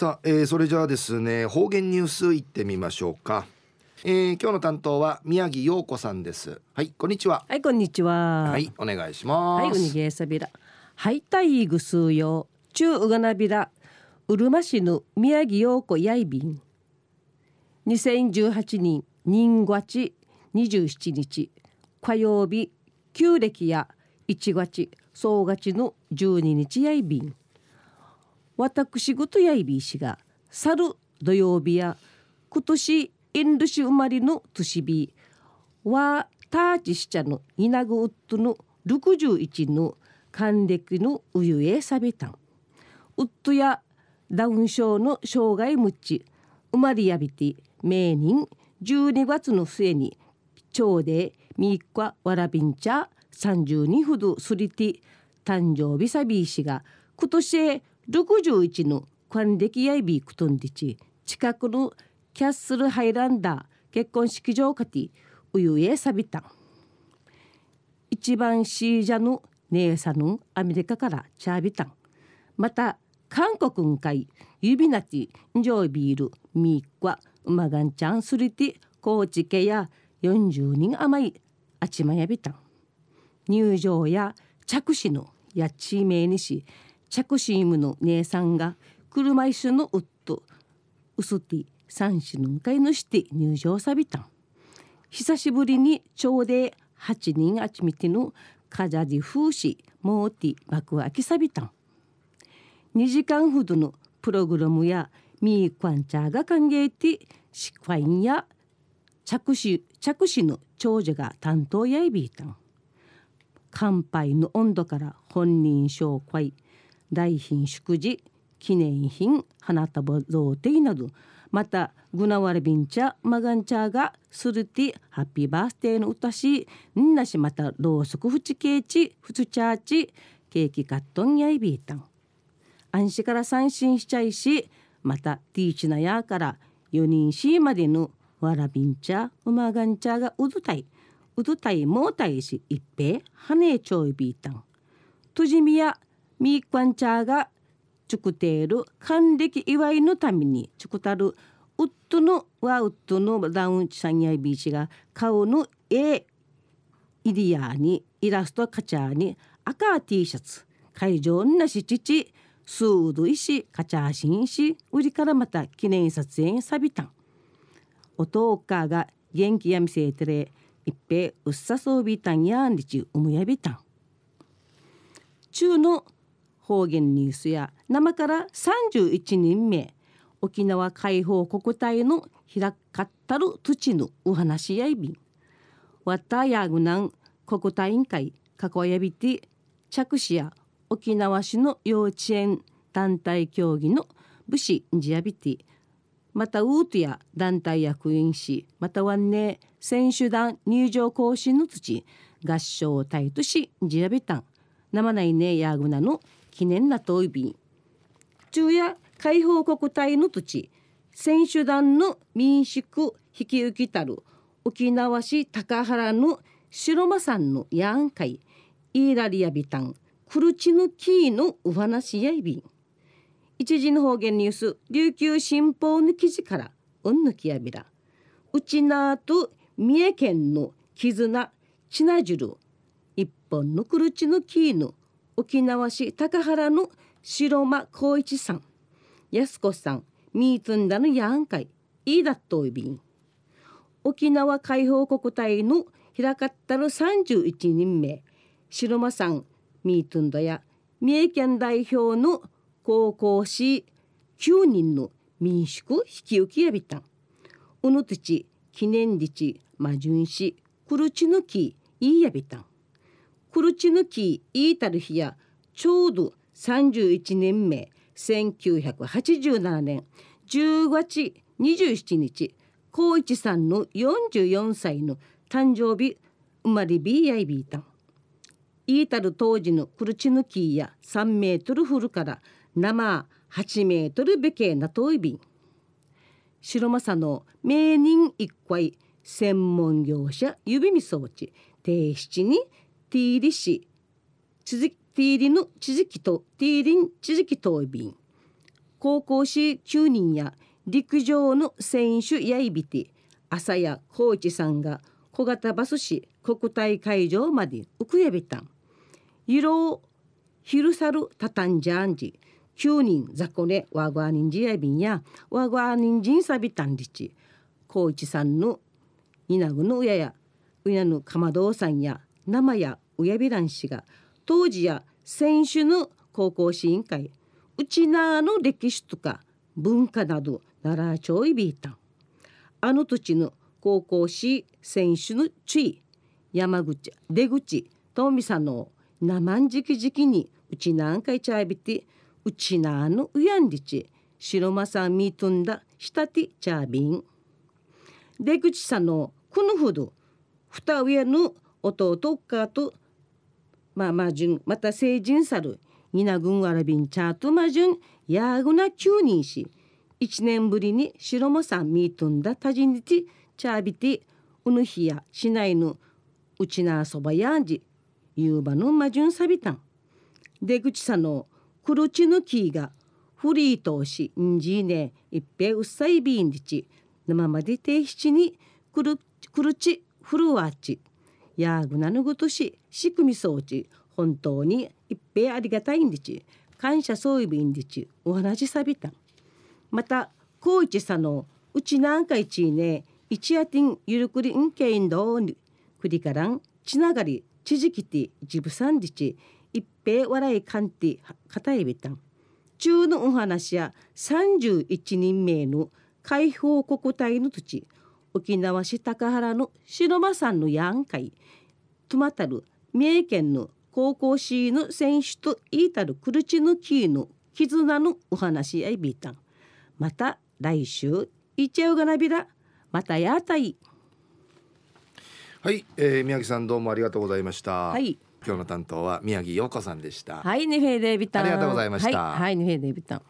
さあ、えー、それじゃあですね方言ニュースいってみましょうか、えー、今日の担当は宮城陽子さんです。はいこんにちは。はいこんにちは。はいお願いします。はいウニゲーサビラはいたいぐすうよ。中うがなびら。うるま市の宮城陽子やいびん。2018年人月27日火曜日旧暦や1月総勝ちの12日やいびん私ごとやいびいしが去る土曜日や今年インドシ生まれの年日はターチしちゃのイナグウッドの61の還暦のウユエサビタンウッドやダウン症の障害無知生まれやびて名人12月の末に町でミークワワラビンチャ32ほどスリティ誕生日サビー氏が今年61の還暦やいびくとんでち近くのキャッスルハイランダー結婚式場かてうゆえさびた。ん一番シージャの姉さんのアメリカからチャービタン。また韓国んかい指なちジョイビールミークワウマガンちゃんスリティ高知家や40人余りあちまやびたん。入場や着手のやちめにし着手イムの姉さんが車椅子のウッドウスティ三種の会のして入場さびたん。久しぶりに朝礼8人あちみてのカジャディ風刺モーティ幕開きさびたん。2時間ほどのプログラムやミークワンチャーが歓迎てシクワインや着手着手の長女が担当やいびいたん。乾杯の温度から本人紹介。大品祝辞記念品花束贈呈などまたグナワレビンチャマガンチャがスルティハッピーバースデーの歌しんなしまたろうそくふちケーチふつチャーチケーキカットンやいびいたん。安心から三振しちゃいしまたティーチナヤーから4人しまでのわらびんちゃうまがんちゃがうどたい。うどたいもうたいし一平はねちょいびいたん。とじみやみーくわんちゃがちゅくている還暦祝いのためにちゅくたるウッドのワウッドのダウンチさんやいびいちが顔の絵イリアにイラストカチャーに赤 T シャツ会場なし父スード石カチャーシンし売りからまた記念撮影さびたん。おとおかが元気やみせてれ一平うっさそうびたんやんりちうむやびたん。中の方言ニュースや生から31人目沖縄解放国体の開かったる土のお話やいびん。わたやぐなん国体委員会かこやびて着手や沖縄市の幼稚園団体協議の武士ジアビティまたウートや団体役員士またはね選手団入場行進の土合唱隊としジアビタン生内ねやぐなの記念なといびん中夜解放国体の土地。選手団の民宿引き受けたる。沖縄市高原の白間山のやんかい。イーラリアビタン。クルチヌキーのお話やいびん。一時の方言ニュース。琉球新報の記事から。うんぬきやびら。うちなと三重県の絆ちなじる。一本のクルチヌキーの沖縄市高原の白間光一さん安子さんミーツンダのやんかいいいだっといびん沖縄解放国体の開かったる31人目白間さんミートンダや三重県代表の高校市9人の民宿引き受けやびたん。うぬとち記念日魔順市くるちぬきいいやびたん。くるちぬきいいたる日やちょうど31年目1987年10月27日高一さんの44歳の誕生日生まれびやいびいたんイータル当時のクルチヌキーや3メートルフルから生8メートルべけなといびん白政の名人一回専門業者指見装置提出にティーリ市ティーリの地域とティーリン地域といびん高校士9人や陸上の選手やいびて朝や高知さんが小型バス市国体会場までウクヤビタン色昼さるたたんじゃんじ。9人雑魚ねわがにんじやびんやわがにんじんさびたんりち。高知さんの稲ぐの親やうやぬかまどうさんや生やうやびらんしが当時や選手の高校市委員会うちなの歴史とか文化など奈良町いびいたんあの土地の高校市選手の地位山口出口とみさんの生んじきじきにうちなんかいちゃいびてうちなのうやんりち白間さんみとんだしたてちゃびん出口さんのこのほど二上の弟かとまあまあじゅんまた成人さる稲軍わらびんチャートマジュンヤーグナ9人し一年ぶりに白間さんみとんだたじにてチャービテうぬひや市内のうちなそばやんじゆうばのまじゅんさびたん。出口さのくるちぬきがフリーとしんじねいっぺうっさいびんりち生までてひちにくるくるちふるわちやぐなぬぐとし仕組み装置本当にいっぺありがたいんりち感謝そういびんりちお話じさびた。また高一さのうちなんかいちね一夜てんゆるくりんけいんどにくりからんちながりちじきてじぶさんりち一平笑いかんてかたえびたん。中のお話や31人名の解放国体の土地沖縄市高原の白間山のやんかいとまたる三重県の高校市の選手といいたるくるちのキーの絆のお話やいびたん。また来週いっちゃうがなびらまたやたい。はい、えー、宮城さんどうもありがとうございました。はい。今日の担当は宮城陽子さんでした。はいねフェーデビタン。ありがとうございました。はい、はい、ねフェーデビタン